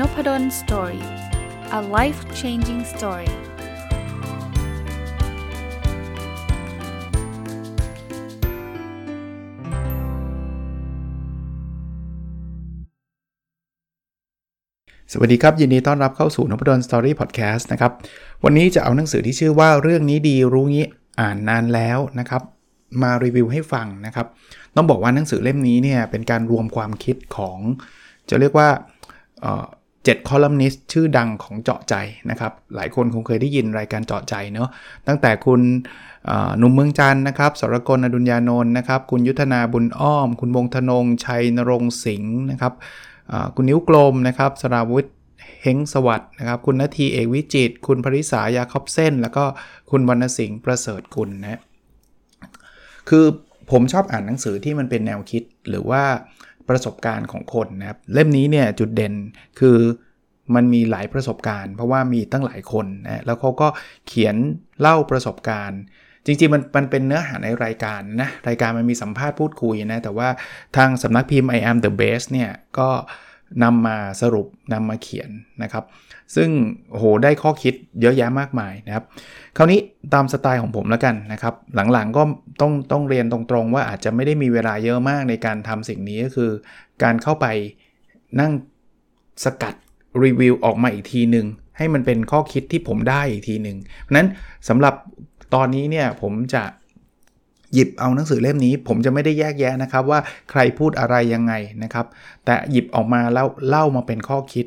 Noppadol story a life changing story สวัสดีครับ ยินดีต้อนรับเข้าสู่นพดล story podcast นะครับ วันนี้จะเอาหนังสือที่ชื่อว่าเรื่องนี้ดีรู้งี้อ่านนานแล้วนะครับ มารีวิวให้ฟังนะครับ ต้องบอกว่าหนังสือเล่มนี้เนี่ยเป็นการรวมความคิดของ จะเรียกว่า เจ็ดคอลัมนิสต์ชื่อดังของเจาะใจนะครับ หลายคนคงเคยได้ยินรายการเจาะใจเนาะตั้งแต่คุณหนุ่มเมืองจันนะครับสรกลอดุญญานนท์นะครับ คุณยุทธนาบุญอ้อม คุณวงธนง ชัยนรงสิงห์นะครับคุณนิ้วกลมนะครับสราวุธเฮงสวัสด์นะครับ คุณนาทีเอกวิจิต คุณภริษายาคอบเส้น แล้วก็คุณวรรณสิงห์ประเสริฐกุลนะคือผมชอบอ่านหนังสือที่มันเป็นแนวคิดหรือว่า ประสบการณ์ของคนนะครับ เล่มนี้เนี่ยจุดเด่นคือมันมีหลายประสบการณ์ เพราะว่ามีตั้งหลายคนนะแล้วเขาก็เขียนเล่าประสบการณ์ จริงๆมันมันเป็นเนื้อหาในรายการนะรายการมันมีสัมภาษณ์พูดคุยนะแต่ว่าทางสำนักพิมพ์ I am the best เนี่ยก็ นำมาสรุปนำมาเขียนนะครับ ซึ่งโหได้ข้อคิดเยอะแยะมากมายนะครับ คราวนี้ตามสไตล์ของผมแล้วกันนะครับ หลังๆก็ต้องต้องเรียนตรงๆ ว่าอาจจะไม่ได้มีเวลาเยอะมากในการทำสิ่งนี้ก็คือ การเข้าไปนั่งสกัดรีวิวออกมาอีกทีหนึ่งให้มันเป็นข้อคิดที่ผมได้อีกทีหนึ่งเพราะนั้นสำหรับตอนนี้เนี่ยผมจะ หยิบเอาหนังสือเล่มนี้ ผมจะไม่ได้แยกแยะนะครับว่าใครพูดอะไรยังไงนะครับ แต่หยิบออกมาแล้วเล่ามาเป็นข้อคิด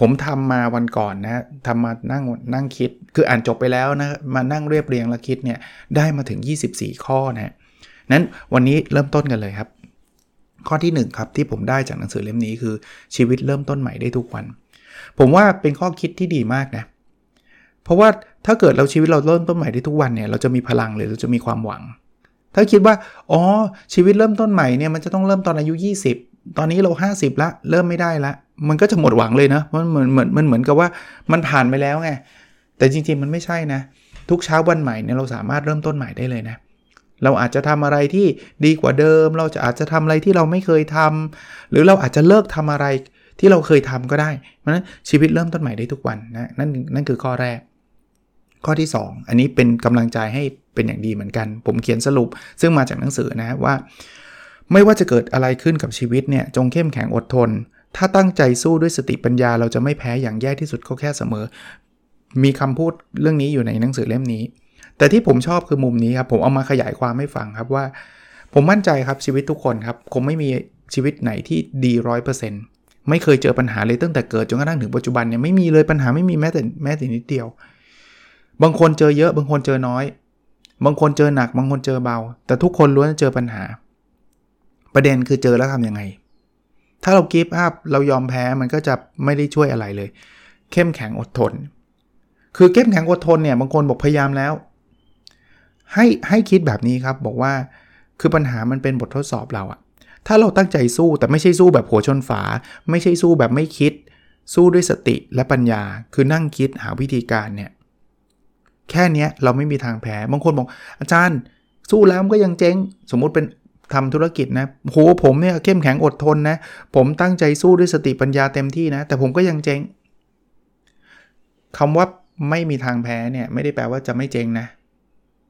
ผมทำมาวันก่อนนะทำมานั่งนั่งคิด คืออ่านจบไปแล้วนะมานั่งเรียบเรียงแล้วคิดเนี่ยได้มาถึง 24 ข้อนะนั้นวันนี้เริ่มต้นกันเลยครับ ข้อที่ 1 ครับที่ผมได้จากหนังสือเล่มนี้คือชีวิตเริ่มต้นใหม่ได้ทุกวัน ผมว่าเป็นข้อคิดที่ดีมากนะเพราะว่าถ้าเกิดเราชีวิตเราเริ่มต้นใหม่ได้ทุกวันเนี่ยเราจะมีพลังหรือเราจะมีความหวัง ถ้าคิดว่า อ๋อ ชีวิตเริ่มต้นใหม่เนี่ยมันจะต้องเริ่มตอนอายุ 20 ตอนนี้เรา 50 ละ เริ่มไม่ได้ละ มันก็จะหมดหวังเลยนะมันเหมือนเหมือนมันเหมือนกับว่ามันผ่านไปแล้วไง แต่จริงๆมันไม่ใช่นะ ทุกเช้าวันใหม่เนี่ยเราสามารถเริ่มต้นใหม่ได้เลยนะ เราอาจจะทำอะไรที่ดีกว่าเดิม เราจะอาจจะทำอะไรที่เราไม่เคยทำหรือเราอาจจะเลิกทำอะไรที่เราเคยทำก็ได้ เพราะฉะนั้นชีวิตเริ่มต้นใหม่ได้ทุกวันนะ นั่นนั่นคือข้อแรก ข้อที่ 2 อันนี้เป็นกำลังใจให้ เป็นอย่างดีเหมือนกัน ผมเขียนสรุป ซึ่งมาจากหนังสือนะว่า ไม่ว่าจะเกิดอะไรขึ้นกับชีวิตเนี่ยจงเข้มแข็งอดทน ถ้าตั้งใจสู้ด้วยสติปัญญา เราจะไม่แพ้อย่างแย่ที่สุดก็แค่เสมอ มีคำพูดเรื่องนี้อยู่ในหนังสือเล่มนี้ แต่ที่ผมชอบคือมุมนี้ครับผมเอามาขยายความให้ฟังครับว่า ผมมั่นใจครับชีวิตทุกคนครับคงไม่มีชีวิตไหนที่ดีร้อยเปอร์เซ็นต์ไม่เคยเจอปัญหาเลยตั้งแต่เกิดจนกระทั่งถึงปัจจุบันเนี่ยไม่มีเลยปัญหาไม่มีแม้แต่แม้แต่นิดเดียว บางคนเจอเยอะบางคนเจอน้อย บางคนเจอหนักบางคนเจอเบา แต่ทุกคนล้วนเจอปัญหา ประเด็นคือเจอแล้วทำยังไง ถ้าเรากีฟอัพเรายอมแพ้มันก็จะไม่ได้ช่วยอะไรเลย เข้มแข็งอดทน คือเข้มแข็งอดทนเนี่ยบางคนบอกพยายามแล้ว ให้ให้คิดแบบนี้ครับบอกว่าคือปัญหามันเป็นบททดสอบเราอะถ้าเราตั้งใจสู้แต่ไม่ใช่สู้แบบหัวชนฝา ไม่ใช่สู้แบบไม่คิด สู้ด้วยสติและปัญญา คือนั่งคิดหาวิธีการเนี่ย แค่นี้เราไม่มีทางแพ้บางคนบอก อาจารย์สู้แล้วมันก็ยังเจ๊ง สมมุติเป็นทำธุรกิจนะโหผมเนี่ยเข้มแข็งอดทนนะผมตั้งใจสู้ด้วยสติปัญญาเต็มที่นะ แต่ผมก็ยังเจ๊งคำว่าไม่มีทางแพ้เนี่ยไม่ได้แปลว่าจะไม่เจ๊งนะ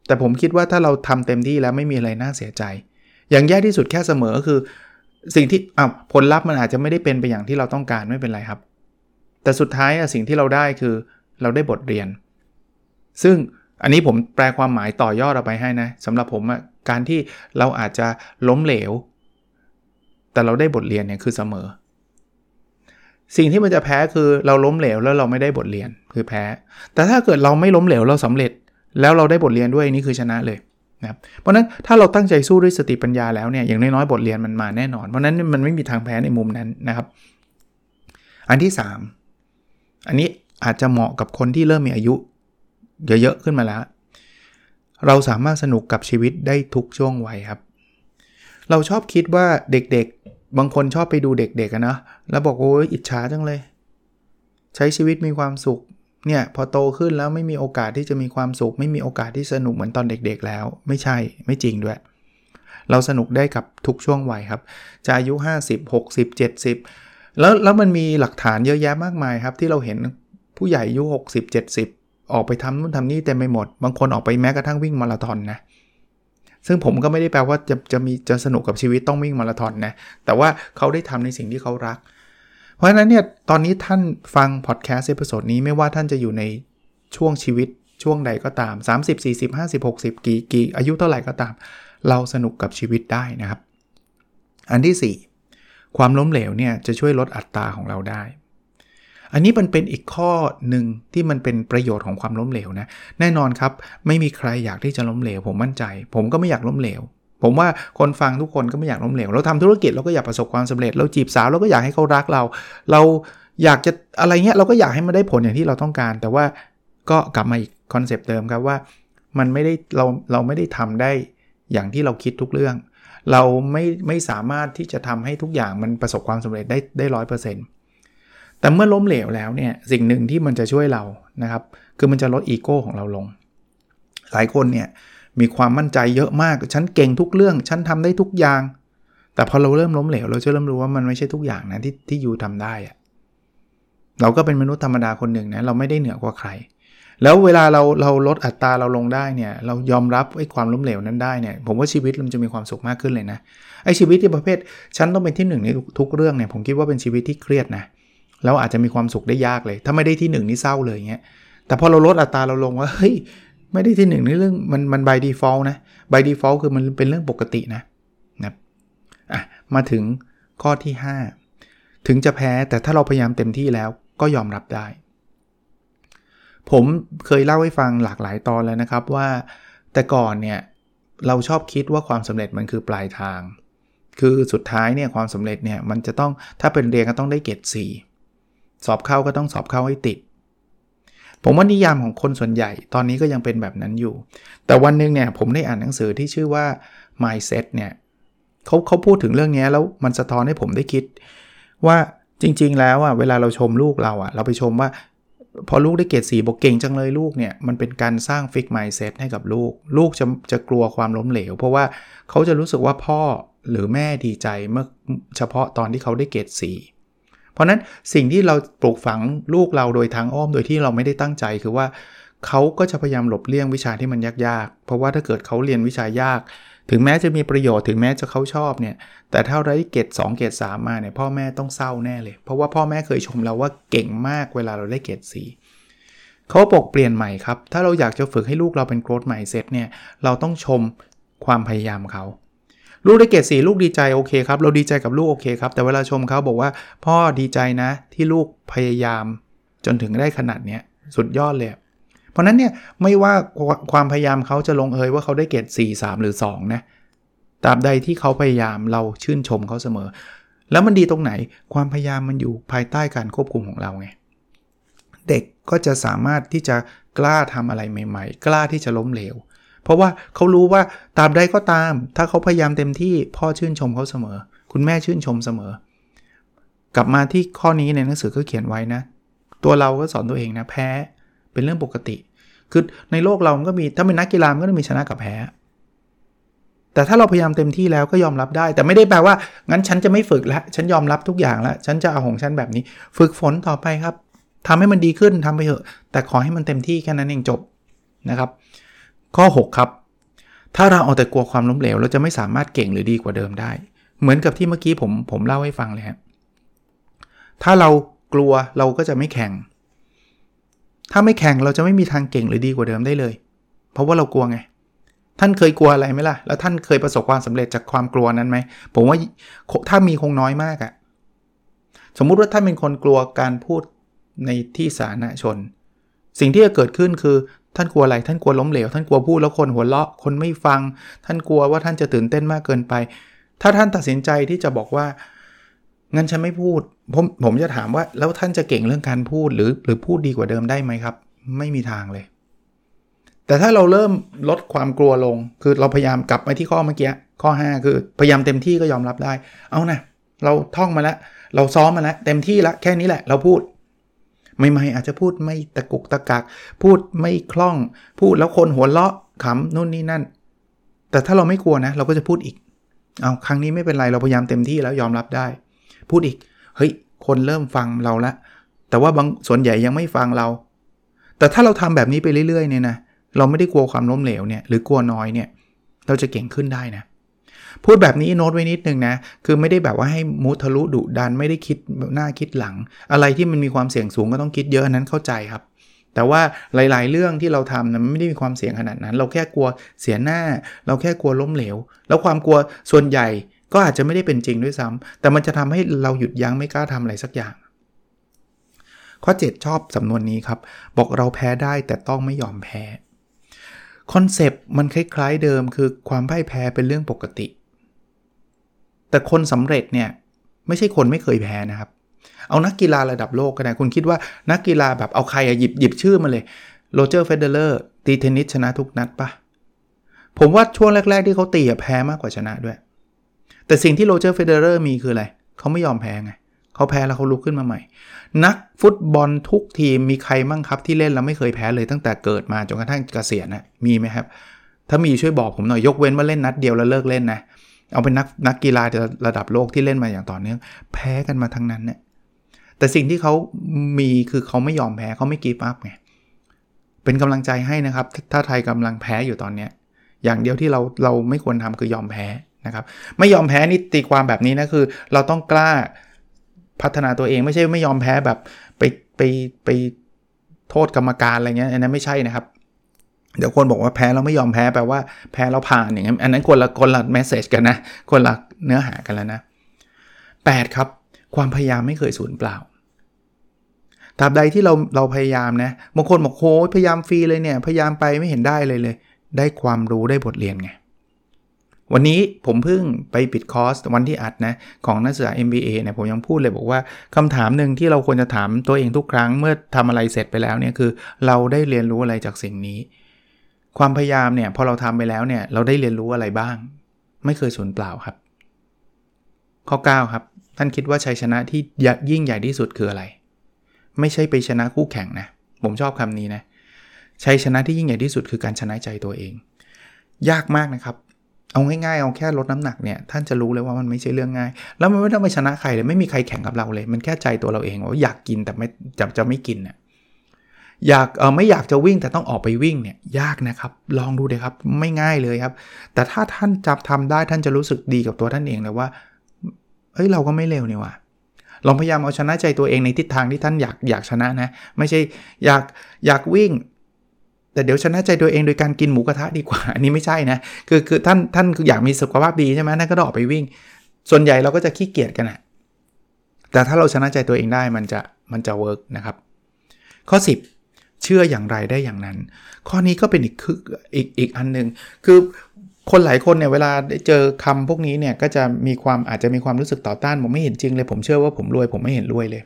แต่ผมคิดว่าถ้าเราทำเต็มที่แล้วไม่มีอะไรน่าเสียใจ อย่างแย่ที่สุดแค่เสมอคือ สิ่งที่อ้าวผลลัพธ์มันอาจจะไม่ได้เป็นไปอย่างที่เราต้องการไม่เป็นไรครับ แต่สุดท้ายอะสิ่งที่เราได้คือเราได้บทเรียน ซึ่งอันนี้ผมแปลความหมายต่อยอดออกไปให้นะสำหรับผมอะการที่เราอาจจะล้มเหลว แต่เราได้บทเรียนเนี่ยคือเสมอ สิ่งที่มันจะแพ้คือเราล้มเหลวแล้วเราไม่ได้บทเรียนคือแพ้ แต่ถ้าเกิดเราไม่ล้มเหลวเราสำเร็จ แล้วเราได้บทเรียนด้วยนี่คือชนะเลยนะเพราะนั้นถ้าเราตั้งใจสู้ด้วยสติปัญญาแล้วเนี่ยอย่างน้อยๆบทเรียนมันมาแน่นอน เพราะนั้นมันไม่มีทางแพ้ในมุมนั้นนะครับ อันที่ 3 อันนี้อาจจะเหมาะกับคนที่เริ่มมีอายุ เยอะๆขึ้นมาแล้ว เราสามารถสนุกกับชีวิตได้ทุกช่วงวัยครับ เราชอบคิดว่าเด็กๆ บางคนชอบไปดูเด็กๆนะ แล้วบอกโอ้ยอิจฉาจังเลย ใช้ชีวิตมีความสุข เนี่ยพอโตขึ้นแล้วไม่มีโอกาสที่จะมีความสุข ไม่มีโอกาสที่สนุกเหมือนตอนเด็กๆ แล้ว ไม่ใช่ไม่จริงด้วย เราสนุกได้กับทุกช่วงวัยครับ จะอายุ 50 60 70แล้วแล้วมันมีหลักฐานเยอะแยะมากมายครับ ที่เราเห็นผู้ใหญ่อายุ 60 70 ออกไปทำนู่นทำนี่เต็มไปหมด บางคนออกไปแม้กระทั่งวิ่งมาราธอนนะซึ่งผมก็ไม่ได้แปลว่าจะจะมีจะสนุกกับชีวิตต้องวิ่งมาราธอนนะ แต่ว่าเขาได้ทำในสิ่งที่เขารัก เพราะฉะนั้นเนี่ยตอนนี้ท่านฟัง podcast episode นี้ไม่ว่าท่านจะอยู่ในช่วงชีวิตช่วงใดก็ตาม 30 40 50 60 กี่กี่อายุเท่าไหร่ก็ตาม เราสนุกกับชีวิตได้นะครับ อันที่ 4 ความล้มเหลวเนี่ยจะช่วยลดอัตตาของเราได้ อันนี้มันเป็นอีกข้อหนึ่งที่มันเป็นประโยชน์ของความล้มเหลวนะ แน่นอนครับ ไม่มีใครอยากที่จะล้มเหลว ผมมั่นใจ ผมก็ไม่อยากล้มเหลว ผมว่าคนฟังทุกคนก็ไม่อยากล้มเหลว เราทำธุรกิจเราก็อยากประสบความสำเร็จ เราจีบสาวเราก็อยากให้เขารักเรา เราอยากจะอะไรเงี้ยเราก็อยากให้มันได้ผลอย่างที่เราต้องการ แต่ว่าก็กลับมาอีกคอนเซปต์เดิมครับว่ามันไม่ได้เราเราไม่ได้ทำได้อย่างที่เราคิดทุกเรื่อง เราไม่ไม่สามารถที่จะทำให้ทุกอย่างมันประสบความสำเร็จได้ได้ร้อยเปอร์เซ็นต์ แต่เมื่อล้มเหลวแล้วเนี่ยสิ่งหนึ่งที่มันจะช่วยเรานะครับ คือมันจะลดอีโก้ของเราลง หลายคนเนี่ยมีความมั่นใจเยอะมาก ฉันเก่งทุกเรื่อง ฉันทำได้ทุกอย่าง แต่พอเราเริ่มล้มเหลว เราจะเริ่มรู้ว่ามันไม่ใช่ทุกอย่างนะที่ที่ยูทำได้อะเราก็เป็นมนุษย์ธรรมดาคนหนึ่งนะเราไม่ได้เหนือกว่าใคร แล้วเวลาเราเราลดอัตราเราลงได้เนี่ยเรายอมรับไอ้ความล้มเหลวนั้นได้เนี่ยผมว่าชีวิตมันจะมีความสุขมากขึ้นเลยนะไอ้ชีวิตที่ประเภทฉันต้องเป็นที่หนึ่งในทุกเรื่องเนี่ยผมคิดว่าเป็นชีวิตที่เครียดนะ แล้วอาจจะมีความสุขได้ยากเลย ถ้าไม่ได้ที่หนึ่งนี่เศร้าเลยเงี้ยแต่พอเราลดอัตราเราลงว่าเฮ้ยไม่ได้ที่หนึ่งในเรื่องมันมัน by default นะ by default คือมันเป็นเรื่องปกตินะนะอะมาถึงข้อที่ 5 ถึงจะแพ้แต่ถ้าเราพยายามเต็มที่แล้วก็ยอมรับได้ ผมเคยเล่าให้ฟังหลากหลายตอนแล้วนะครับว่า แต่ก่อนเนี่ยเราชอบคิดว่าความสำเร็จมันคือปลายทาง คือสุดท้ายเนี่ยความสำเร็จเนี่ยมันจะต้องถ้าเป็นเรียนก็ต้องได้เกรด4 สอบเข้าก็ต้องสอบเข้าให้ติด ผมว่านิยามของคนส่วนใหญ่ตอนนี้ก็ยังเป็นแบบนั้นอยู่ แต่วันหนึ่งเนี่ยผมได้อ่านหนังสือที่ชื่อว่า mindset เนี่ยเขาเขาพูดถึงเรื่องนี้แล้วมันสะท้อนให้ผมได้คิด ว่าจริง ๆ แล้วอะเวลาเราชมลูกเราอะ เราไปชมว่า พอลูกได้เกรดสีบอกเก่งจังเลยลูกเนี่ยมันเป็นการสร้างฟิกไมซ์เซตให้กับลูก ลูกจะจะกลัวความล้มเหลว เพราะว่าเขาจะรู้สึกว่าพ่อหรือแม่ดีใจเมื่อเฉพาะตอนที่เขาได้เกรดสี เพราะนั้นสิ่งที่เราปลูกฝังลูกเราโดยทางอ้อมโดยที่เราไม่ได้ตั้งใจคือว่าเขาก็จะพยายามหลบเลี่ยงวิชาที่มันยากๆ เพราะว่าถ้าเกิดเขาเรียนวิชายาก ถึงแม้จะมีประโยชน์ถึงแม้จะเขาชอบเนี่ย แต่ถ้าได้เกรด2เกรด3มาเนี่ยพ่อแม่ต้องเศร้าแน่เลย เพราะว่าพ่อแม่เคยชมเราว่าเก่งมากเวลาเราได้เกรด4เขาบอกเปลี่ยนใหม่ครับ ถ้าเราอยากจะฝึกให้ลูกเราเป็น growth mindset เนี่ย เราต้องชมความพยายามเขา ลูกได้เกรดสี่ลูกดีใจโอเคครับเราดีใจกับลูกโอเคครับแต่เวลาชมเขาบอกว่า พ่อดีใจนะที่ลูกพยายาม จนถึงได้ขนาดเนี้ยสุดยอดเลยเพราะนั้นเนี่ยไม่ว่าความพยายามเขาจะลงเอยว่าเขาได้เกรด4 3 หรือ2นะตราบใดที่เขาพยายามเราชื่นชมเขาเสมอ แล้วมันดีตรงไหนความพยายามมันอยู่ภายใต้การควบคุมของเราไงเด็กก็จะสามารถที่จะกล้าทำอะไรใหม่ ๆ กล้าที่จะล้มเหลว เพราะว่าเขารู้ว่าตามใดก็ตาม ถ้าเขาพยายามเต็มที่พ่อชื่นชมเขาเสมอ คุณแม่ชื่นชมเสมอ กลับมาที่ข้อนี้ในหนังสือก็เขียนไว้นะ ตัวเราก็สอนตัวเองนะแพ้เป็นเรื่องปกติ คือในโลกเรามันก็มีถ้าเป็นนักกีฬามันก็ต้องมีชนะกับแพ้ แต่ถ้าเราพยายามเต็มที่แล้วก็ยอมรับได้ แต่ไม่ได้แปลว่างั้นฉันจะไม่ฝึกแล้วฉันยอมรับทุกอย่างแล้วฉันจะเอาของฉันแบบนี้ ฝึกฝนต่อไปครับทำให้มันดีขึ้นทำไปเถอะ แต่ขอให้มันเต็มที่แค่นั้นเองจบนะครับ ข้อ 6 ครับ ถ้าเราเอาแต่กลัวความล้มเหลว เราจะไม่สามารถเก่งหรือดีกว่าเดิมได้ เหมือนกับที่เมื่อกี้ผมผมเล่าให้ฟังเลยครับถ้าเรากลัวเราก็จะไม่แข่ง ถ้าไม่แข่งเราจะไม่มีทางเก่งหรือดีกว่าเดิมได้เลย เพราะว่าเรากลัวไง ท่านเคยกลัวอะไรไหมล่ะ แล้วท่านเคยประสบความสำเร็จจากความกลัวนั้นไหม ผมว่าถ้ามีคงน้อยมากอะสมมุติว่าท่านเป็นคนกลัวการพูดในที่สาธารณชน สิ่งที่จะเกิดขึ้นคือ ท่านกลัวอะไร ท่านกลัวล้มเหลว ท่านกลัวพูดแล้วคนหัวเราะ คนไม่ฟัง ท่านกลัวว่าท่านจะตื่นเต้นมากเกินไป ถ้าท่านตัดสินใจที่จะบอกว่างั้นฉันไม่พูด ผมผมจะถามว่าแล้วท่านจะเก่งเรื่องการพูดหรือหรือพูดดีกว่าเดิมได้ไหมครับ ไม่มีทางเลย แต่ถ้าเราเริ่มลดความกลัวลง คือเราพยายามกลับไปที่ข้อเมื่อกี้ ข้อ 5 คือพยายามเต็มที่ก็ยอมรับได้ เอานะเราท่องมาแล้ว เราซ้อมมาแล้วเต็มที่แล้วแค่นี้แหละ เราพูด ใหม่ๆอาจจะพูดไม่ตะกุกตะกัก พูดไม่คล่อง พูดแล้วคนหัวเราะขำนู่นนี่นั่น แต่ถ้าเราไม่กลัวนะ เราก็จะพูดอีก เอาครั้งนี้ไม่เป็นไรเราพยายามเต็มที่แล้วยอมรับได้ พูดอีก เฮ้ย คนเริ่มฟังเราละ แต่ว่าบางส่วนใหญ่ยังไม่ฟังเรา แต่ถ้าเราทำแบบนี้ไปเรื่อยๆเนี่ยนะ เราไม่ได้กลัวความล้มเหลวเนี่ย หรือกลัวน้อยเนี่ย เราจะเก่งขึ้นได้นะ พูดแบบนี้โน้ตไว้นิดนึงนะ คือไม่ได้แบบว่าให้มุทะลุดุดันไม่ได้คิดหน้าคิดหลัง อะไรที่มันมีความเสี่ยงสูงก็ต้องคิดเยอะนั้นเข้าใจครับ แต่ว่าหลาย ๆ เรื่องที่เราทำนะมันไม่ได้มีความเสี่ยงขนาดนั้น เราแค่กลัวเสียหน้า เราแค่กลัวล้มเหลว แล้วความกลัวส่วนใหญ่ก็อาจจะไม่ได้เป็นจริงด้วยซ้ำแต่มันจะทำให้เราหยุดยั้งไม่กล้าทำอะไรสักอย่าง ข้อ 7 ชอบสำนวนนี้ครับ บอกเราแพ้ได้แต่ต้องไม่ยอมแพ้ concept มันคล้ายๆเดิมคือความพ่ายแพ้เป็นเรื่องปกติ แต่คนสำเร็จเนี่ยไม่ใช่คนไม่เคยแพ้นะครับ เอานักกีฬาระดับโลกก็ได้คุณคิดว่านักกีฬาแบบเอาใครอะหยิบหยิบชื่อมาเลยโรเจอร์เฟเดอเรอร์ตีเทนนิสชนะทุกนัดปะผมว่าช่วงแรก ๆ ที่เขาตีแพ้มากกว่าชนะด้วย แต่สิ่งที่โรเจอร์เฟเดอเรอร์มีคืออะไรเขาไม่ยอมแพ้ไงเขาแพ้แล้วเขาลุกขึ้นมาใหม่ นักฟุตบอลทุกทีมมีใครมั่งครับที่เล่นแล้วไม่เคยแพ้เลยตั้งแต่เกิดมาจนกระทั่งเกษียณนะมีไหมครับ ถ้ามีช่วยบอกผมหน่อยยกเว้นว่าเล่นนัดเดียวแล้วเลิกเล่นนะ เอาเป็นนักนักกีฬาระดับโลกที่เล่นมาอย่างต่อเนื่อง แพ้กันมาทั้งนั้นเนี่ยแต่สิ่งที่เขามีคือเขาไม่ยอมแพ้เขาไม่กีบอัพไงเป็นกำลังใจให้นะครับ ถ้าไทยกำลังแพ้อยู่ตอนเนี้ยอย่างเดียวที่เราเราไม่ควรทำคือยอมแพ้นะครับ ไม่ยอมแพ้นี่ตีความแบบนี้นะคือ เราต้องกล้าพัฒนาตัวเองไม่ใช่ไม่ยอมแพ้แบบไปไปไปโทษกรรมการอะไรเงี้ยอันนั้นไม่ใช่นะครับ เดี๋ยวคนบอกว่าแพ้เราไม่ยอมแพ้แปลว่าแพ้เราผ่านอย่างนั้นอันนั้นคนละคนละแมสเซจกันนะคนละเนื้อหากันแล้วนะ 8 ครับ ความพยายามไม่เคยสูญเปล่าตราบใดที่เราเราพยายามนะบางคนบอกโอ้พยายามฟรีเลยเนี่ย พยายามไปไม่เห็นได้เลยเลย ได้ความรู้ได้บทเรียนไงวันนี้ผมเพิ่งไปปิดคอร์สวันที่อัดนะของนักศึกษา MBA เนี่ยผมยังพูดเลยบอกว่าคำถามหนึ่งที่เราควรจะถามตัวเองทุกครั้งเมื่อทำอะไรเสร็จไปแล้วเนี่ยคือ เราได้เรียนรู้อะไรจากสิ่งนี้ ความพยายามเนี่ยพอเราทำไปแล้วเนี่ยเราได้เรียนรู้อะไรบ้าง ไม่เคยสูญเปล่าครับ ข้อ 9 ครับ ท่านคิดว่าชัยชนะที่ยิ่งใหญ่ที่สุดคืออะไร ไม่ใช่ไปชนะคู่แข่งนะ ผมชอบคำนี้นะชัยชนะที่ยิ่งใหญ่ที่สุดคือการชนะใจตัวเอง ยากมากนะครับเอาง่ายๆเอาแค่ลดน้ำหนักเนี่ยท่านจะรู้เลยว่ามันไม่ใช่เรื่องง่าย แล้วมันไม่ต้องไปชนะใครเลยไม่มีใครแข่งกับเราเลย มันแค่ใจตัวเราเองว่าอยากกินแต่ไม่จะจะไม่กินเนี่ย อยากเออไม่อยากจะวิ่งแต่ต้องออกไปวิ่งเนี่ยยากนะครับ ลองดูเลยครับไม่ง่ายเลยครับ แต่ถ้าท่านจับทำได้ท่านจะรู้สึกดีกับตัวท่านเองเลยว่าเฮ้ยเราก็ไม่เลวนี่ว่ะลองพยายามเอาชนะใจตัวเองในทิศทางที่ท่านอยากอยากชนะนะ ไม่ใช่อยากอยากวิ่ง แต่เดี๋ยวชนะใจตัวเองโดยการกินหมูกระทะดีกว่า อันนี้ไม่ใช่นะ คือคือท่านท่านอยากมีสุขภาพดีใช่ไหมท่นก็ต้องออกไปวิ่ง ส่วนใหญ่เราก็จะขี้เกียจกันนะแต่ถ้าเราชนะใจตัวเองได้มันจะมันจะเวิร์กนะครับ ข้อ 10 เชื่ออย่างไรได้อย่างนั้น ข้อนี้ก็เป็นอีกคืออีกอีกอันหนึ่งคือคนหลายคนเนี่ยเวลาได้เจอคำพวกนี้เนี่ยก็จะมีความอาจจะมีความรู้สึกต่อต้านผมไม่เห็นจริงเลยผมเชื่อว่าผมรวยผมไม่เห็นรวยเลย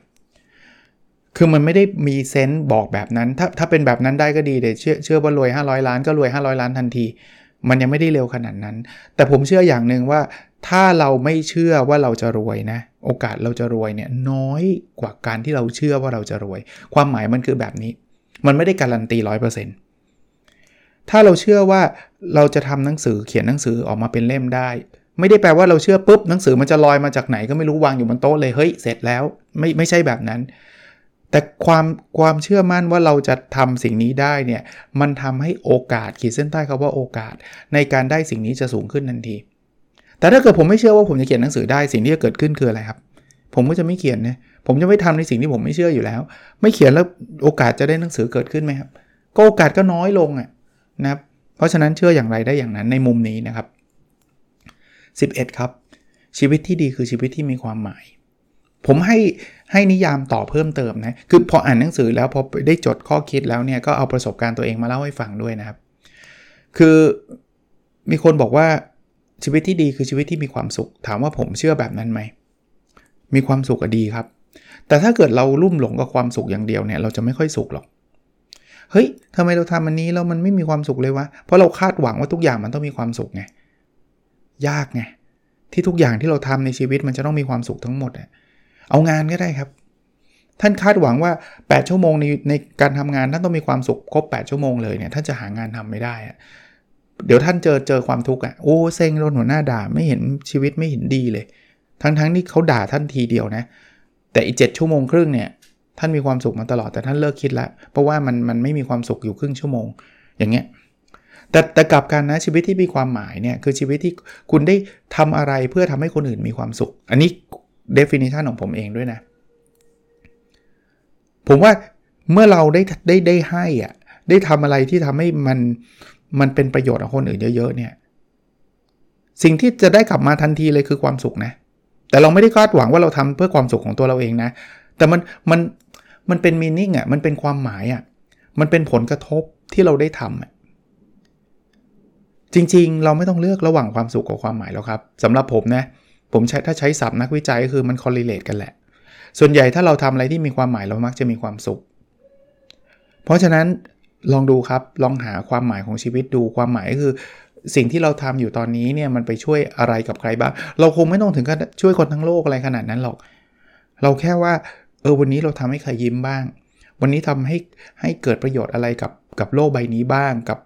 คือมันไม่ได้มีเซนต์บอกแบบนั้น ถ้าถ้าเป็นแบบนั้นได้ก็ดีเดี๋ยวเชื่อเชื่อว่ารวย 500 ล้านก็รวย 500 ล้านทันที มันยังไม่ได้เร็วขนาดนั้น แต่ผมเชื่ออย่างหนึ่งว่าถ้าเราไม่เชื่อว่าเราจะรวยนะ โอกาสเราจะรวยเนี่ยน้อยกว่าการที่เราเชื่อว่าเราจะรวย ความหมายมันคือแบบนี้ มันไม่ได้การันตีร้อยเปอร์เซ็นต์ถ้าเราเชื่อว่าเราจะทำหนังสือเขียนหนังสือออกมาเป็นเล่มได้ ไม่ได้แปลว่าเราเชื่อปุ๊บหนังสือมันจะลอยมาจากไหนก็ไม่รู้วางอยู่บนโต๊ะเลยเฮ้ยเสร็จแล้วไม่ไม่ใช่แบบนั้น แต่ความความเชื่อมั่นว่าเราจะทำสิ่งนี้ได้เนี่ยมันทำให้โอกาสขีดเส้นใต้คาว่าโอกาส ในการได้สิ่งนี้จะสูงขึ้นทันที แต่ถ้าเกิดผมไม่เชื่อว่าผมจะเขียนหนังสือได้สิ่งที่จะเกิดขึ้นคืออะไรครับ ผมก็จะไม่เขียนนะผมจะไม่ทำในสิ่งที่ผมไม่เชื่ออยู่แล้ว ไม่เขียนแล้วโอกาสจะได้หนังสือเกิดขึ้นไหมครับก็โอกาสก็น้อยลงอะนะครับเพราะฉะนั้นเชื่ออย่างไรได้อย่างนั้นในมุมนี้นะครับ 11 ครับ ชีวิตที่ดีคือชีวิตที่มีความหมาย ผมให้ให้นิยามต่อเพิ่มเติมนะคือพออ่านหนังสือแล้วพอได้จดข้อคิดแล้วเนี่ยก็เอาประสบการณ์ตัวเองมาเล่าให้ฟังด้วยนะครับ คือมีคนบอกว่าชีวิตที่ดีคือชีวิตที่มีความสุข ถามว่าผมเชื่อแบบนั้นไหม มีความสุขก็ดีครับ แต่ถ้าเกิดเราลุ่มหลงกับความสุขอย่างเดียวเนี่ยเราจะไม่ค่อยสุขหรอก เฮ้ยทำไมเราทำอันนี้แล้วมันไม่มีความสุขเลยวะ เพราะเราคาดหวังว่าทุกอย่างมันต้องมีความสุขไง ยากไงที่ทุกอย่างที่เราทำในชีวิตมันจะต้องมีความสุขทั้งหมดอะเอางานก็ได้ครับ ท่านคาดหวังว่า 8 ชั่วโมงในในการทำงานท่านต้องมีความสุขครบ 8 ชั่วโมงเลยเนี่ยท่านจะหางานทำไม่ได้อะเดี๋ยวท่านเจอเจอความทุกข์อะ โอ้เซ็งโดนหัวหน้าด่าไม่เห็นชีวิตไม่เห็นดีเลย ทั้งทั้งที่เขาด่าท่านทีเดียวนะ แต่อีกเจ็ชั่วโมงครึ่งเนี่ย ท่านมีความสุขมาตลอดแต่ท่านเลิกคิดแล้วเพราะว่ามันมันไม่มีความสุขอยู่ครึ่งชั่วโมง อย่างเงี้ยแต่แต่กลับกันนะชีวิตที่มีความหมายเนี่ยคือชีวิตที่คุณได้ทำอะไรเพื่อทำให้คนอื่นมีความสุข อันนี้ definition ของผมเองด้วยนะ ผมว่าเมื่อเราได้ได้ได้ให้อะได้ทำอะไรที่ทำให้มันมันเป็นประโยชน์กับคนอื่นเยอะ ๆ เนี่ย สิ่งที่จะได้กลับมาทันทีเลยคือความสุขนะ แต่เราไม่ได้คาดหวังว่าเราทำเพื่อความสุขของตัวเราเองนะ แต่มันมันมันเป็นมีนิ่งอะ มันเป็นความหมายอะ มันเป็นผลกระทบที่เราได้ทำอะจริงๆ เราไม่ต้องเลือกระหว่างความสุขกับความหมายแล้วครับสำหรับผมนะ ผมใช้ถ้าใช้ศัพท์นักวิจัยคือมัน correlate กันแหละ ส่วนใหญ่ถ้าเราทำอะไรที่มีความหมายเรามักจะมีความสุข เพราะฉะนั้นลองดูครับลองหาความหมายของชีวิตดูความหมายก็คือ สิ่งที่เราทำอยู่ตอนนี้เนี่ยมันไปช่วยอะไรกับใครบ้าง เราคงไม่ต้องถึงกับช่วยคนทั้งโลกอะไรขนาดนั้นหรอก เราแค่ว่าเออวันนี้เราทำให้ใครยิ้มบ้าง วันนี้ทำให้ให้เกิดประโยชน์อะไรกับกับโลกใบนี้บ้างกับ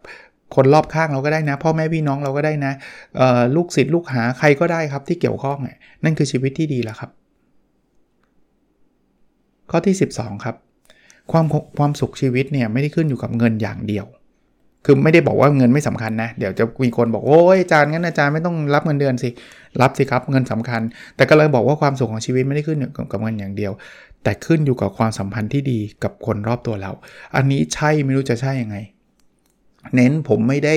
คนรอบข้างเราก็ได้นะ พ่อแม่พี่น้องเราก็ได้นะลูกศิษย์ลูกหาใครก็ได้ครับที่เกี่ยวข้องนั่นคือชีวิตที่ดีแล้วครับ ข้อที่ 12 ครับ ความความสุขชีวิตเนี่ยไม่ได้ขึ้นอยู่กับเงินอย่างเดียว คือไม่ได้บอกว่าเงินไม่สำคัญนะ เดี๋ยวจะมีคนบอกโอ้ยอาจารย์งั้นอาจารย์ไม่ต้องรับเงินเดือนสิ รับสิครับเงินสำคัญ แต่ก็เลยบอกว่าความสุขของชีวิตไม่ได้ขึ้นอยู่กับเงินอย่างเดียว แต่ขึ้นอยู่กับความสัมพันธ์ที่ดีกับคนรอบตัวเรา อันนี้ใช่ไม่รู้จะใช่ยังไง เน้นผมไม่ได้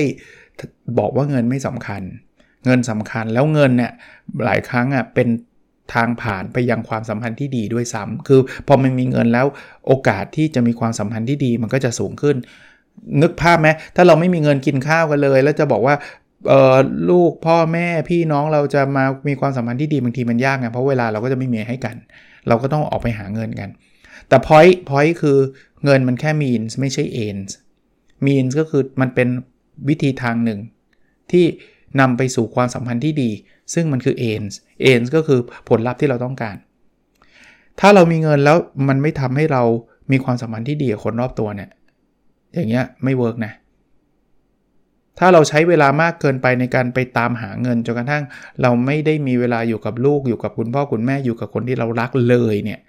บอกว่าเงินไม่สำคัญ เงินสำคัญแล้วเงินเนี่ยหลายครั้งอะเป็นทางผ่านไปยังความสัมพันธ์ที่ดีด้วยซ้ำคือพอมันมีเงินแล้วโอกาสที่จะมีความสัมพันธ์ที่ดีมันก็จะสูงขึ้น นึกภาพไหมถ้าเราไม่มีเงินกินข้าวกันเลย แล้วจะบอกว่าลูกพ่อแม่พี่น้องเราจะมามีความสัมพันธ์ที่ดีบางทีมันยากไงเพราะเวลาเราก็จะไม่มีให้กัน เราก็ต้องออกไปหาเงินกัน แต่ point point คือเงินมันแค่ means ไม่ใช่ ends means ก็คือมันเป็นวิธีทางหนึ่ง ที่นำไปสู่ความสัมพันธ์ที่ดี ซึ่งมันคือ ends ends ก็คือผลลัพธ์ที่เราต้องการ ถ้าเรามีเงินแล้วมันไม่ทำให้เรามีความสัมพันธ์ที่ดีกับคนรอบตัวเนี่ย อย่างเงี้ยไม่ work นะ ถ้าเราใช้เวลามากเกินไปในการไปตามหาเงินจนกระทั่ง เราไม่ได้มีเวลาอยู่กับลูกอยู่กับคุณพ่อคุณแม่อยู่กับคนที่เรารักเลยเนี่ย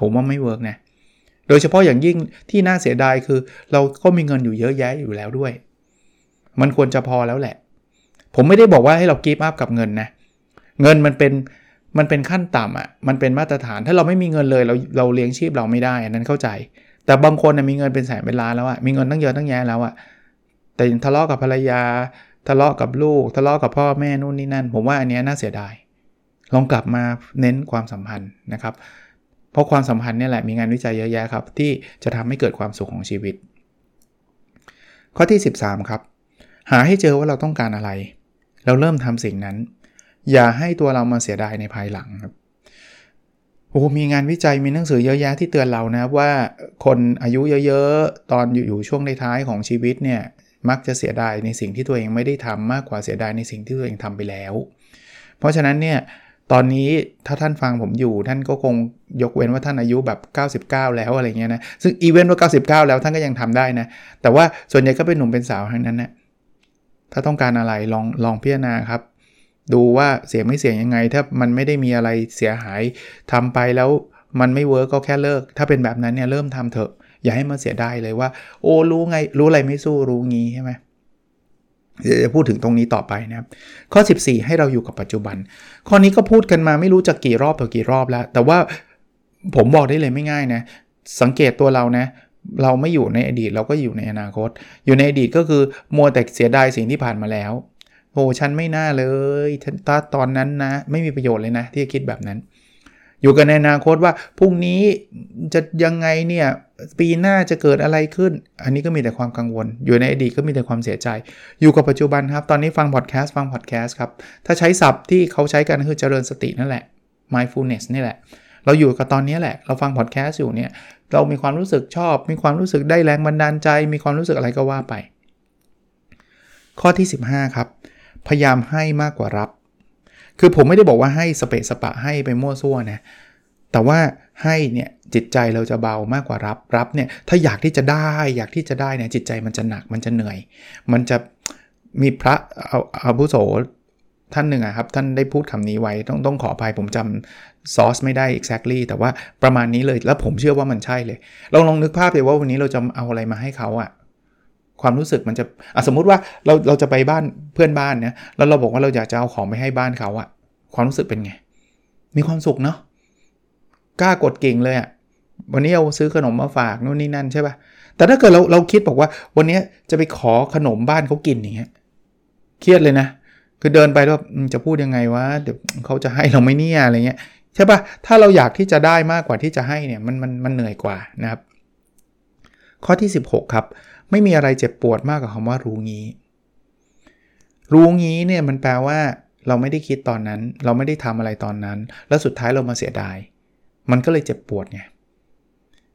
ผมว่าไม่ work นะโดยเฉพาะอย่างยิ่งที่น่าเสียดายคือ เราก็มีเงินอยู่เยอะแยะอยู่แล้วด้วย มันควรจะพอแล้วแหละ ผมไม่ได้บอกว่าให้เรา give up กับเงินนะ เงินมันเป็นมันเป็นขั้นต่ำอะ่ะ มันเป็นมาตรฐาน ถ้าเราไม่มีเงินเลยเราเราเลี้ยงชีพเราไม่ได้ อันนั้นเข้าใจ แต่บางคนนะมีเงินเป็นแสนเป็นล้านแล้วอะมีเงินตั้งเยอะตั้งแยะแล้วอะแต่ทะเลาะกับภรรยา ทะเลาะกับลูก ทะเลาะกับพ่อแม่นู่นนี่นั่น ผมว่าอันนี้น่าเสียดาย ลองกลับมาเน้นความสัมพันธ์นะครับ เพราะความสัมพันธ์นี่แหละมีงานวิจัยเยอะแยะครับ ที่จะทำให้เกิดความสุขของชีวิต ข้อที่ 13 ครับ หาให้เจอว่าเราต้องการอะไร เราเริ่มทำสิ่งนั้น อย่าให้ตัวเรามาเสียดายในภายหลังครับ โอ้มีงานวิจัยมีหนังสือเยอะแยะที่เตือนเรานะว่าคนอายุเยอะๆ ตอนอยู่ช่วงในท้ายของชีวิตเนี่ยมักจะเสียดายในสิ่งที่ตัวเองไม่ได้ทำมากกว่าเสียดายในสิ่งที่ตัวเองทำไปแล้ว เพราะฉะนั้นเนี่ยตอนนี้ถ้าท่านฟังผมอยู่ท่านก็คงยกเว้นว่าท่านอายุแบบ 99 แล้วอะไรเงี้ยนะซึ่งอีเวนต์ว่า 99 แล้วท่านก็ยังทำได้นะ แต่ว่าส่วนใหญ่ก็เป็นหนุ่มเป็นสาวทั้งนั้นนะถ้าต้องการอะไรลองลองพิจารณาครับ ดูว่าเสี่ยงไม่เสี่ยงยังไง ถ้ามันไม่ได้มีอะไรเสียหายทำไปแล้วมันไม่ work ก็แค่เลิก ถ้าเป็นแบบนั้นเนี่ยเริ่มทำเถอะ อย่าให้มาเสียดายเลยว่า โอ้รู้งี้รู้อะไรไม่สู้รู้งี้ใช่ไหมเดี๋ยวจะพูดถึงตรงนี้ต่อไปนะครับ ข้อ 14 ให้เราอยู่กับปัจจุบัน ข้อนี้ก็พูดกันมาไม่รู้จะกี่รอบต่อกี่รอบแล้ว แต่ว่าผมบอกได้เลยไม่ง่ายนะ สังเกตตัวเรานะ เราไม่อยู่ในอดีตเราก็อยู่ในอนาคต อยู่ในอดีตก็คือมัวแต่เสียดายสิ่งที่ผ่านมาแล้ว โอ้ฉันไม่น่าเลยถ้าตอนนั้นนะ ไม่มีประโยชน์เลยนะ ที่จะคิดแบบนั้น อยู่กันในอนาคตว่าพรุ่งนี้จะยังไงเนี่ย ปีหน้าจะเกิดอะไรขึ้น อันนี้ก็มีแต่ความกังวล อยู่ในอดีตก็มีแต่ความเสียใจ อยู่กับปัจจุบันครับ ตอนนี้ฟังพอดแคสต์ฟังพอดแคสต์ครับ ถ้าใช้ศัพท์ที่เขาใช้กันคือเจริญสตินั่นแหละ mindfulness นี่แหละเราอยู่กับตอนนี้แหละ เราฟังพอดแคสต์อยู่เนี่ย เรามีความรู้สึกชอบ มีความรู้สึกได้แรงบันดาลใจ มีความรู้สึกอะไรก็ว่าไป ข้อที่ 15 ครับ พยายามให้มากกว่ารับ คือผมไม่ได้บอกว่าให้สเปซสปะให้ไปมั่วซั่วนะ แต่ว่าให้เนี่ยจิตใจเราจะเบามากกว่ารับ รับเนี่ยถ้าอยากที่จะได้อยากที่จะได้เนี่ยจิตใจมันจะหนักมันจะเหนื่อย มันจะมีพระอาวุโสท่านหนึ่งอะครับท่านได้พูดคำนี้ไว้ต้องต้องขออภัยผมจำซอสไม่ได้ exactly แต่ว่าประมาณนี้เลยแล้วผมเชื่อว่ามันใช่เลยลองลองนึกภาพเลยว่าวันนี้เราจะเอาอะไรมาให้เขาอะ ความรู้สึกมันจะอะสมมุติว่าเราเราจะไปบ้านเพื่อนบ้านเนี่ยแล้วเราบอกว่าเราอยากจะเอาของไปให้บ้านเขาอะความรู้สึกเป็นไง มีความสุขเนาะกล้ากดเก่งเลยอะวันนี้เอาซื้อขนมมาฝากนู่นนี่นั่นใช่ปะ่ะแต่ถ้าเกิดเราเราคิดบอกว่าวันนี้จะไปขอขนมบ้านเขากินอย่างเงี้ยเครียดเลยนะ คือเดินไปแล้วจะพูดยังไงวะเดี๋ยวเขาจะให้เราไม่เนี่ยอะไรเงี้ยใช่ปะ่ะถ้าเราอยากที่จะได้มากกว่าที่จะให้เนี่ยมันมันมันเหนื่อยกว่านะครับ ข้อที่ 16 ครับ ไม่มีอะไรเจ็บปวดมากกว่าคำว่ารู้งี้ รู้งี้เนี่ยมันแปลว่า เราไม่ได้คิดตอนนั้น เราไม่ได้ทำอะไรตอนนั้น แล้วสุดท้ายเรามาเสียดาย มันก็เลยเจ็บปวดไง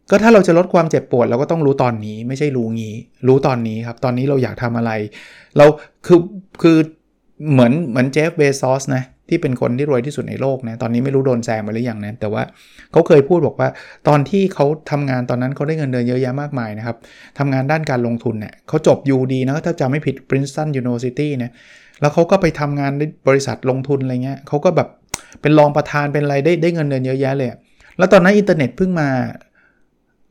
ก็ถ้าเราจะลดความเจ็บปวดเราก็ต้องรู้ตอนนี้ไม่ใช่รู้งี้ รู้ตอนนี้ครับ ตอนนี้เราอยากทำอะไร เราคือคือเหมือนเหมือนเจฟเบซอสนะ ที่เป็นคนที่รวยที่สุดในโลกนะตอนนี้ไม่รู้โดนแซงไปหรือยังนะแต่ว่าเขาเคยพูดบอกว่า ตอนที่เขาทำงานตอนนั้นเขาได้เงินเดือนเยอะแยะมากมายนะครับทำงานด้านการลงทุนเนี่ยเขาจบ U ดี นะถ้าจำไม่ผิด Princeton University เนี่ยแล้วเขาก็ไปทำงานในบริษัทลงทุนอะไรเงี้ยเขาก็แบบเป็นรองประธานเป็นอะไรได้ได้เงินเดือนเยอะแยะเลย แล้วตอนนั้นอินเทอร์เน็ตเพิ่งมา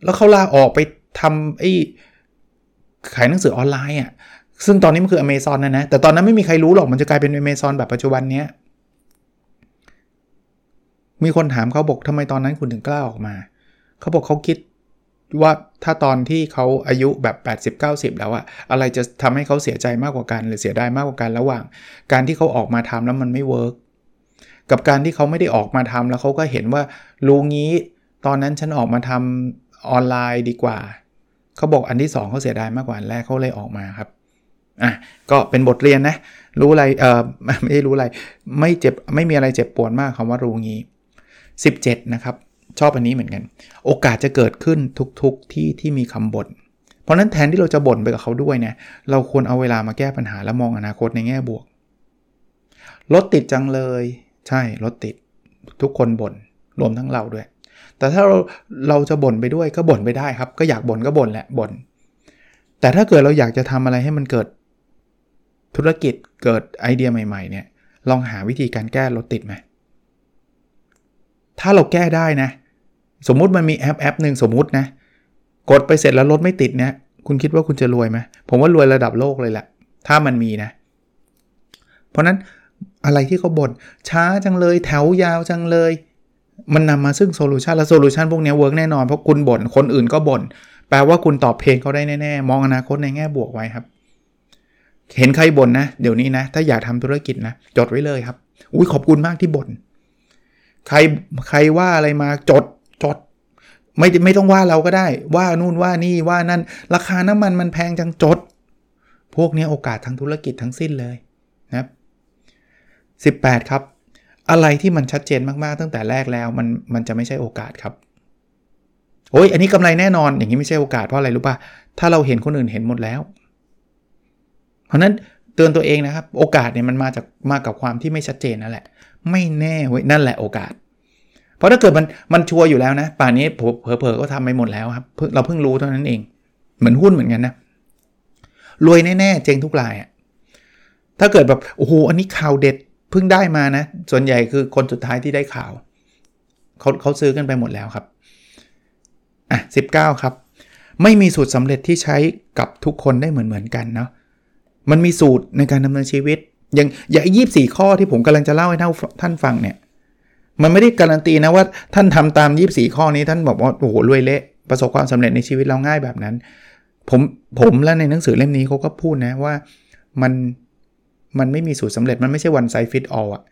แล้วเขาลาออกไปทำไอ้ขายหนังสือออนไลน์อะซึ่งตอนนี้มันคืออเมซอนนะนะ แต่ตอนนั้นไม่มีใครรู้หรอกมันจะกลายเป็นอเมซอนแบบปัจจุบันเนี้ย มีคนถามเขาบอกทำไมตอนนั้นคุณถึงกล้าออกมา เขาบอกเขาคิดว่าถ้าตอนที่เขาอายุแบบ 80-90 แล้วอะอะไรจะทำให้เขาเสียใจมากกว่ากันหรือเสียดายมากกว่ากันระหว่าง การที่เขาออกมาทำแล้วมันไม่ work กับการที่เขาไม่ได้ออกมาทำแล้วเขาก็เห็นว่ารู้งี้ตอนนั้นฉันออกมาทำออนไลน์ดีกว่า เขาบอกอันที่ 2เขาเสียดายมากกว่าอันแรกเขาเลยออกมาครับอะก็เป็นบทเรียนนะ รู้อะไรเออไม่ได้รู้อะไร ไม่เจ็บไม่มีอะไรเจ็บปวดมากคำว่ารู้งี้ 17 นะครับ ชอบอันนี้เหมือนกัน โอกาสจะเกิดขึ้นทุกๆทที่ที่มีคำบ่นเพราะนั้นแทนที่เราจะบ่นไปกับเขาด้วยเนี่ยเราควรเอาเวลามาแก้ปัญหาและมองอนาคตในแง่บวกรถติดจังเลย ใช่รถติดทุกคนบน่นรวมทั้งเราด้วย แต่ถ้าเราเราจะบ่นไปด้วยก็บ่นไปได้ครับ ก็อยากบ่นก็บ่นแหละบ่นแต่ถ้าเกิดเราอยากจะทำอะไรให้มันเกิดธุรกิจเกิดไอเดียใหม่ ๆ เนี่ย ลองหาวิธีการแก้รถติดไหม ถ้าเราแก้ได้นะ สมมุติมันมีแอปแอปหนึ่งสมมุตินะ กดไปเสร็จแล้วรถไม่ติดเนี่ย คุณคิดว่าคุณจะรวยไหมผมว่ารวยระดับโลกเลยแหละถ้ามันมีนะ เพราะนั้นอะไรที่เขาบ่นช้าจังเลยแถวยาวจังเลย มันนำมาซึ่ง solution และ solution พวกนี้ work แน่นอนเพราะคุณบน่นคนอื่นก็บน่นแปลว่าคุณตอบ pain เขาได้แน่ๆ มองอนาคตในแง่บวกไว้ครับ เห็นใครบ่นนะ เดี๋ยวนี้นะ ถ้าอยากทำธุรกิจนะ จดไว้เลยครับ อุ้ยขอบคุณมากที่บ่น ใครใครว่าอะไรมาจดจด ไม่ไม่ต้องว่าเราก็ได้ ว่านู่นว่านี่ว่านั่น ราคาน้ำมันมันแพงจังจด พวกนี้โอกาสทางธุรกิจทั้งสิ้นเลยนะ18 ครับ อะไรที่มันชัดเจนมากๆตั้งแต่แรกแล้วมันมันจะไม่ใช่โอกาสครับโอ้ยอันนี้กำไรแน่นอนอย่างนี้ไม่ใช่โอกาสเพราะอะไรรู้ป่ะถ้าเราเห็นคนอื่นเห็นหมดแล้ว เพราะนั้นเตือนตัวเองนะครับ โอกาสเนี่ยมันมาจากมากับความที่ไม่ชัดเจนนั่นแหละ ไม่แน่เว้ยนั่นแหละโอกาส เพราะถ้าเกิดมันมันชัวร์อยู่แล้วนะ ป่านนี้เผลอๆก็ทำไปหมดแล้วครับเราเพิ่งรู้เท่านั้นเอง เหมือนหุ้นเหมือนกันนะรวยแน่ๆเจ๊งทุกรายอะถ้าเกิดแบบโอ้โหอันนี้ข่าวเด็ดเพิ่งได้มานะ ส่วนใหญ่คือคนสุดท้ายที่ได้ข่าวเขาเขาซื้อกันไปหมดแล้วครับอะสิครับ ไม่มีสูตรสำเร็จที่ใช้กับทุกคนได้เหมือนเหมือนกันเนาะมันมีสูตรในการดำเนินชีวิต อย่างอย่างยี่สี่ข้อที่ผมกำลังจะเล่าให้ท่านฟังเนี่ย มันไม่ได้การันตีนะว่าท่านทำตามยี่สี่ข้อนี้ท่านบอกว่าโอ้โหรวยเละประสบความสำเร็จในชีวิตเราง่ายแบบนั้น ผมผมและในหนังสือเล่มนี้เขาก็พูดนะว่ามันมันไม่มีสูตรสาเร็จมันไม่ใช่ one size fit all อะ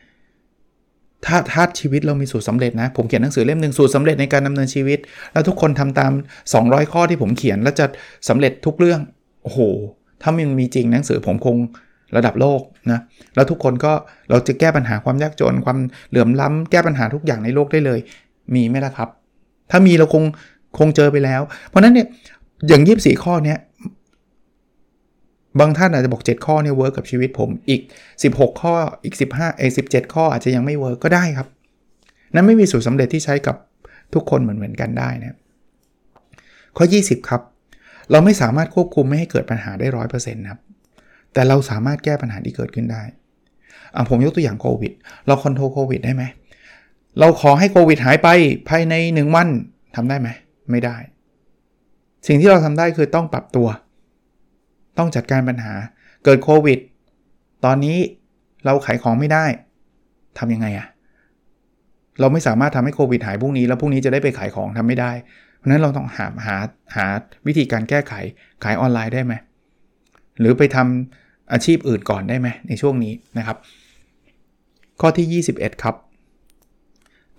ถ้าถ้าชีวิตเรามีสูตรสาเร็จนะ ผมเขียนหนังสือเล่มหนึ่งสูตรสาเร็จในการดำเนินชีวิต แล้วทุกคนทำตาม 200 ข้อที่ผมเขียนแล้วจะสำเร็จทุกเรื่องโอ้โหถ้ามันมีจริงหนังสือผมคง ระดับโลกนะแล้วทุกคนก็เราจะแก้ปัญหาความยากจน ความเหลื่อมล้ำแก้ปัญหาทุกอย่างในโลกได้เลย มีไหมล่ะครับ ถ้ามีเราคงคงเจอไปแล้ว เพราะนั้นเนี่ยอย่างยี่สิบสี่ข้อเนี้ยบางท่านอาจจะบอก 7 ข้อเนี่ย work กับชีวิตผมอีก 16 ข้ออีก 15เอ17 ข้ออาจจะยังไม่ work ก็ได้ครับ นั้นไม่มีสูตรสำเร็จที่ใช้กับทุกคนเหมือนเหมือนกันได้นะข้อ 20 ครับ เราไม่สามารถควบคุมไม่ให้เกิดปัญหาได้ร้อยเปอร์เซ็นต์ครับ แต่เราสามารถแก้ปัญหาที่เกิดขึ้นได้อะผมยกตัวอย่างโควิด เราคอนโทรลโควิดได้ไหม เราขอให้โควิดหายไปภายใน 1 วันทำได้ไหม ไม่ได้ สิ่งที่เราทำได้คือต้องปรับตัว ต้องจัดการปัญหา เกิดโควิด ตอนนี้เราขายของไม่ได้ทำยังไงอะเราไม่สามารถทำให้โควิดหายพรุ่งนี้ แล้วพรุ่งนี้จะได้ไปขายของทำไม่ได้ เพราะนั้นเราต้องหาหาหาวิธีการแก้ไขขายออนไลน์ได้ไหม หรือไปทำอาชีพอื่นก่อนได้ไหมในช่วงนี้นะครับ ข้อที่ 21 ครับ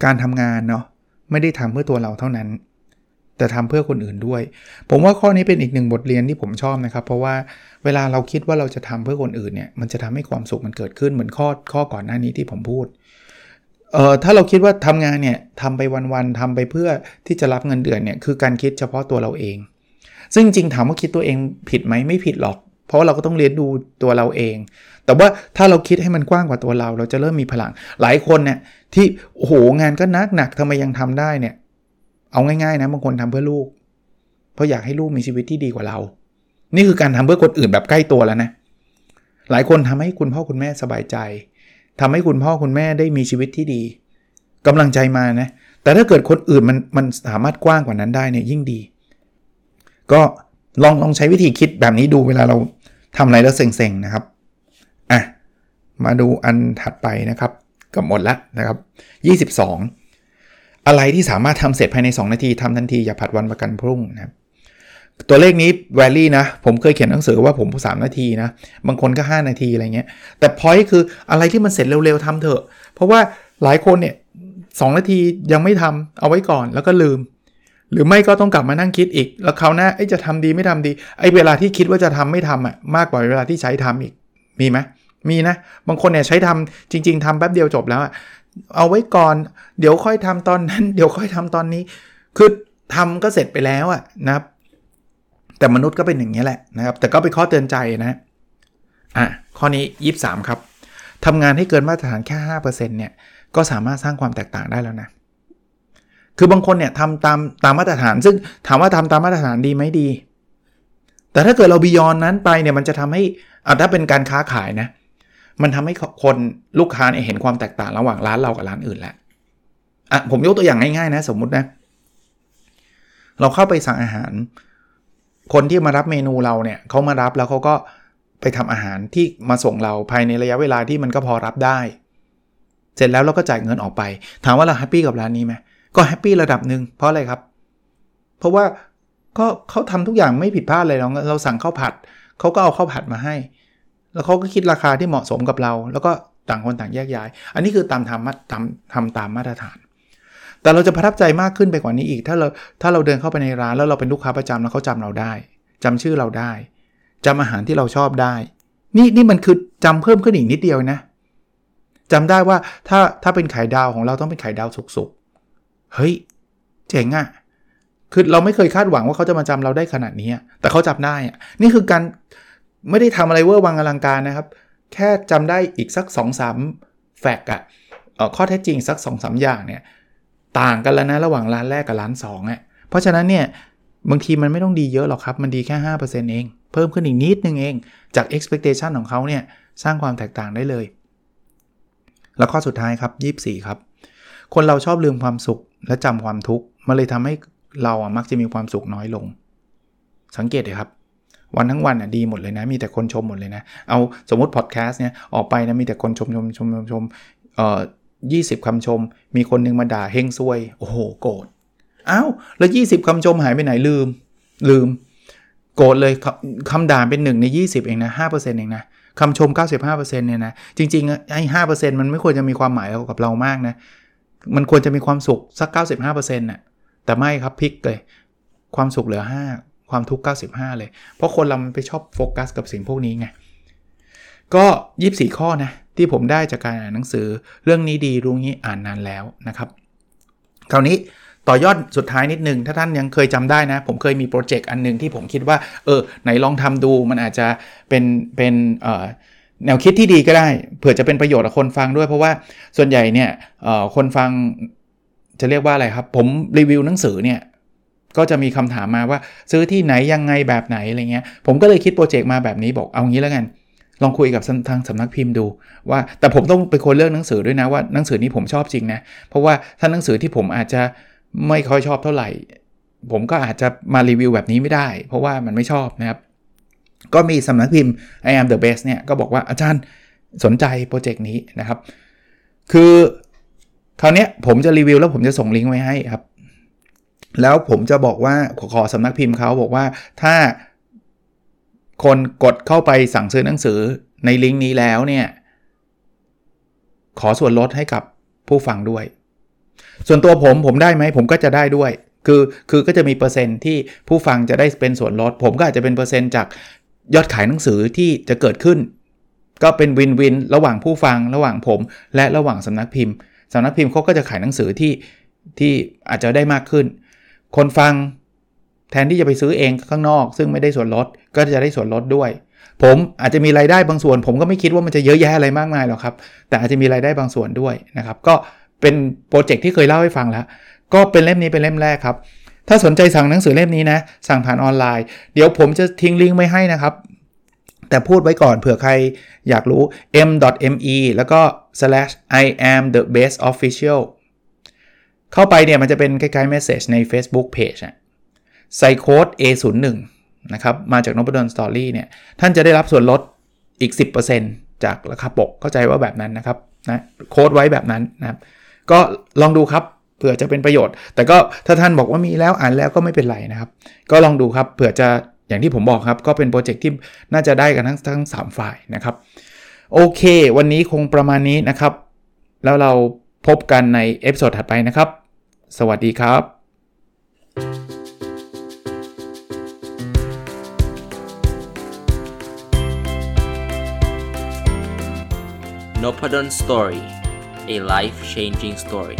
การทำงานเนาะไม่ได้ทำเพื่อตัวเราเท่านั้น แต่ทำเพื่อคนอื่นด้วย ผมว่าข้อนี้เป็นอีกหนึ่งบทเรียนที่ผมชอบนะครับ เพราะว่าเวลาเราคิดว่าเราจะทำเพื่อคนอื่นเนี่ยมันจะทำให้ความสุขมันเกิดขึ้นเหมือนข้อข้อก่อนหน้านี้ที่ผมพูดเอ่อถ้าเราคิดว่าทำงานเนี่ยทำไปวันๆทำไปเพื่อที่จะรับเงินเดือนเนี่ยคือการคิดเฉพาะตัวเราเอง ซึ่งจริงถามว่าคิดตัวเองผิดไหมไม่ผิดหรอก เพราะเราก็ต้องเรียนดูตัวเราเอง แต่ว่าถ้าเราคิดให้มันกว้างกว่าตัวเรา เราจะเริ่มมีพลัง หลายคนเนี่ยที่โอ้โหงานก็นักหนักทำไมยังทำได้เนี่ย เอาง่ายๆนะบางคนทำเพื่อลูก เพราะอยากให้ลูกมีชีวิตที่ดีกว่าเรา นี่คือการทำเพื่อคนอื่นแบบใกล้ตัวแล้วนะ หลายคนทำให้คุณพ่อคุณแม่สบายใจทำให้คุณพ่อคุณแม่ได้มีชีวิตที่ดีกำลังใจมานะ แต่ถ้าเกิดคนอื่นมันมันสามารถกว้างกว่านั้นได้เนี่ยยิ่งดี ก็ลองลองใช้วิธีคิดแบบนี้ดูเวลาเรา ทำอะไรแล้วเซ็งๆนะครับอะมาดูอันถัดไปนะครับกับหมดล้วนะครับ 22 อะไรที่สามารถทำเสร็จภายใน 2 นาทีทำทันที อย่าผัดวันประกันพรุ่งนะครับตัวเลขนี้แวลี่นะ ผมเคยเขียนหนังสือว่าผม 3 นาทีนะ บางคนก็ 5 นาทีอะไรเงี้ย แต่พอยคืออะไรที่มันเสร็จเร็วๆทำเถอะ เพราะว่าหลายคนเนี่ยสนาทียังไม่ทำเอาไว้ก่อนแล้วก็ลืม หรือไม่ก็ต้องกลับมานั่งคิดอีก แล้วคราวหน้าจะทำดีไม่ทำดีไอ้เวลาที่คิดว่าจะทำไม่ทำอะมากกว่าเวลาที่ใช้ทำอีกมีไหมมีนะ บางคนเนี่ยใช้ทำจริง ๆทำแป๊บเดียวจบแล้วอะเอาไว้ก่อนเดี๋ยวค่อยทำตอนนั้น เดี๋ยวค่อยทำตอนนี้ คือทำก็เสร็จไปแล้วอะนะครับ แต่มนุษย์ก็เป็นอย่างนี้แหละนะครับ แต่ก็เป็นข้อเตือนใจนะอะข้อนี้ 23 ครับทำงานให้เกินมาตรฐานแค่5%เนี่ยก็สามารถสร้างความแตกต่างได้แล้วนะ คือบางคนเนี่ยทำตามตามมาตรฐาน ซึ่งถามว่าทำตามมาตรฐานดีไหมดี แต่ถ้าเกิดเรา beyond นั้นไปเนี่ยมันจะทำให้อะถ้าเป็นการค้าขายนะ มันทำให้คนลูกค้าเห็นความแตกต่างระหว่างร้านเรากับร้านอื่นแล้วอะผมยกตัวอย่างง่ายๆนะสมมุตินะ เราเข้าไปสั่งอาหาร คนที่มารับเมนูเราเนี่ยเขามารับแล้วเขาก็ไปทำอาหารที่มาส่งเราภายในระยะเวลาที่มันก็พอรับได้ เสร็จแล้วเราก็จ่ายเงินออกไป ถามว่าเรา happy กับร้านนี้ไหม ก็ happy ระดับหนึ่งเพราะอะไรครับ เพราะว่าก็เขาทำทุกอย่างไม่ผิดพลาดเลยเราเราสั่งข้าวผัดเขาก็เอาข้าวผัดมาให้ แล้วเขาก็คิดราคาที่เหมาะสมกับเรา แล้วก็ต่างคนต่างแยกย้าย อันนี้คือตามทำทำทำตามมาตรฐาน แต่เราจะประทับใจมากขึ้นไปกว่านี้อีก ถ้าเราถ้าเราเดินเข้าไปในร้านแล้วเราเป็นลูกค้าประจำแล้วเขาจำเราได้จำชื่อเราได้จำอาหารที่เราชอบได้ นี่นี่มันคือจำเพิ่มขึ้นอีกนิดเดียวนะจำได้ว่าถ้าถ้าเป็นไข่ดาวของเราต้องเป็นไข่ดาวสุกๆ เฮ้ย เจ๋งอะคือเราไม่เคยคาดหวังว่าเขาจะมาจำเราได้ขนาดนี้ แต่เขาจำได้อะนี่คือการไม่ได้ทำอะไรเวอร์วังอลังการนะครับ แค่จำได้อีกสัก2อสามแฟกอะข้อเท็จจริงสัก2อสอย่างเนี่ย ต่างกันแล้วนะระหว่างร้านแรกกับร้าน2อะ เพราะฉะนั้นเนี่ยบางทีมันไม่ต้องดีเยอะหรอกครับ มันดีแค่ 5%เอง เพิ่มขึ้นอีกนิดนึงเอง จาก expectation ของเขาเนี่ย สร้างความแตกต่างได้เลย แล้วข้อสุดท้ายครับ 24 ครับ คนเราชอบลืมความสุขและจำความทุกข์มันเลยทำให้เราอะมักจะมีความสุขน้อยลง สังเกตเลยครับ วันทั้งวันอะดีหมดเลยนะ มีแต่คนชมหมดเลยนะ เอาสมมติพอดแคสต์เนี่ยออกไปนะมีแต่คนชมชมชมชมชมเอ่อยี่สิบคำชม มีคนนึงมาด่าเฮงซวย โอ้โหโกรธอ้าวแล้ว 20คำชมหายไปไหนลืม ลืม โกรธเลยคำด่าเป็นหนึ่งใน 20 เองนะ5%เองนะคำชม 95%เนี่ยนะ จริงๆไอ้ห้าเปอร์เซ็นต์มันไม่ควรจะมีความหมายกับเรามากนะ มันควรจะมีความสุขสัก 95%น่ะแต่ไม่ครับพลิกเลย ความสุขเหลือ 5 ความทุกข์ 95 เลย เพราะคนเรามันไปชอบโฟกัสกับสิ่งพวกนี้ไง ก็ 24 ข้อนะ ที่ผมได้จากการอ่านหนังสือเรื่องนี้ดีรู้งี้อ่านนานแล้วนะครับ คราวนี้ต่อยอดสุดท้ายนิดนึง ถ้าท่านยังเคยจำได้นะ ผมเคยมีโปรเจกต์อันนึงที่ผมคิดว่า เออ ไหนลองทำดูมันอาจจะเป็นเป็น แนวคิดที่ดีก็ได้ เผื่อจะเป็นประโยชน์กับคนฟังด้วย เพราะว่าส่วนใหญ่เนี่ยคนฟังจะเรียกว่าอะไรครับ ผมรีวิวหนังสือเนี่ยก็จะมีคำถามมาว่าซื้อที่ไหนยังไงแบบไหนอะไรเงี้ย ผมก็เลยคิดโปรเจกต์มาแบบนี้บอกเอางี้แล้วกัน ลองคุยกับทางสำนักพิมพ์ดูว่า แต่ผมต้องเป็นคนเลือกหนังสือด้วยนะว่าหนังสือนี้ผมชอบจริงนะ เพราะว่าถ้าหนังสือที่ผมอาจจะไม่ค่อยชอบเท่าไหร่ ผมก็อาจจะมารีวิวแบบนี้ไม่ได้ เพราะว่ามันไม่ชอบนะครับ ก็มีสำนักพิมพ์ I am the best เนี่ยก็บอกว่าอาจารย์สนใจโปรเจกต์นี้นะครับ คือคราวนี้ผมจะรีวิวแล้วผมจะส่งลิงก์ไว้ให้ครับ แล้วผมจะบอกว่าขอขอสำนักพิมพ์เขาบอกว่าถ้าคนกดเข้าไปสั่งซื้อหนังสือในลิงก์นี้แล้วเนี่ย ขอส่วนลดให้กับผู้ฟังด้วย ส่วนตัวผมผมได้ไหมผมก็จะได้ด้วย คือคือก็จะมีเปอร์เซ็นต์ที่ผู้ฟังจะได้เป็นส่วนลด ผมก็อาจจะเป็นเปอร์เซ็นต์จาก ยอดขายหนังสือที่จะเกิดขึ้น ก็เป็นวินวินระหว่างผู้ฟังระหว่างผม และระหว่างสำนักพิมพ์สำนักพิมพ์เขาก็จะขายหนังสือที่ที่อาจจะได้มากขึ้น คนฟังแทนที่จะไปซื้อเองข้างนอก ซึ่งไม่ได้ส่วนลดก็จะได้ส่วนลดด้วย ผมอาจจะมีรายได้บางส่วน ผมก็ไม่คิดว่ามันจะเยอะแยะอะไรมากมายหรอกครับ แต่อาจจะมีรายได้บางส่วนด้วยนะครับ ก็เป็นโปรเจกต์ที่เคยเล่าให้ฟังแล้ว ก็เป็นเล่มนี้เป็นเล่มแรกครับ ถ้าสนใจสั่งหนังสือเล่มนี้นะ สั่งผ่านออนไลน์ เดี๋ยวผมจะทิ้งลิงก์ไว้ให้นะครับ แต่พูดไว้ก่อนเผื่อใครอยากรู้ m.me แล้วก็ slash i am the best official เข้าไปเนี่ยมันจะเป็นคล้ายๆ message ใน Facebook page อะใส่โค้ด A01 นะครับ มาจาก Nopadol's Story เนี่ย ท่านจะได้รับส่วนลดอีก 10%จากราคาปกเข้าใจว่าแบบนั้นนะครับนะโค้ดไว้แบบนั้นนะครับ ก็ลองดูครับ เผื่อจะเป็นประโยชน์ แต่ก็ถ้าท่านบอกว่ามีแล้วอ่านแล้วก็ไม่เป็นไรนะครับ ก็ลองดูครับเผื่อจะอย่างที่ผมบอกครับ ก็เป็นโปรเจกต์ที่น่าจะได้กันทั้งทั้ง 3 ฝ่ายนะครับ โอเค วันนี้คงประมาณนี้นะครับ แล้วเราพบกันใน episode ถัดไปนะครับ สวัสดีครับ n o p a d o n Story a life changing story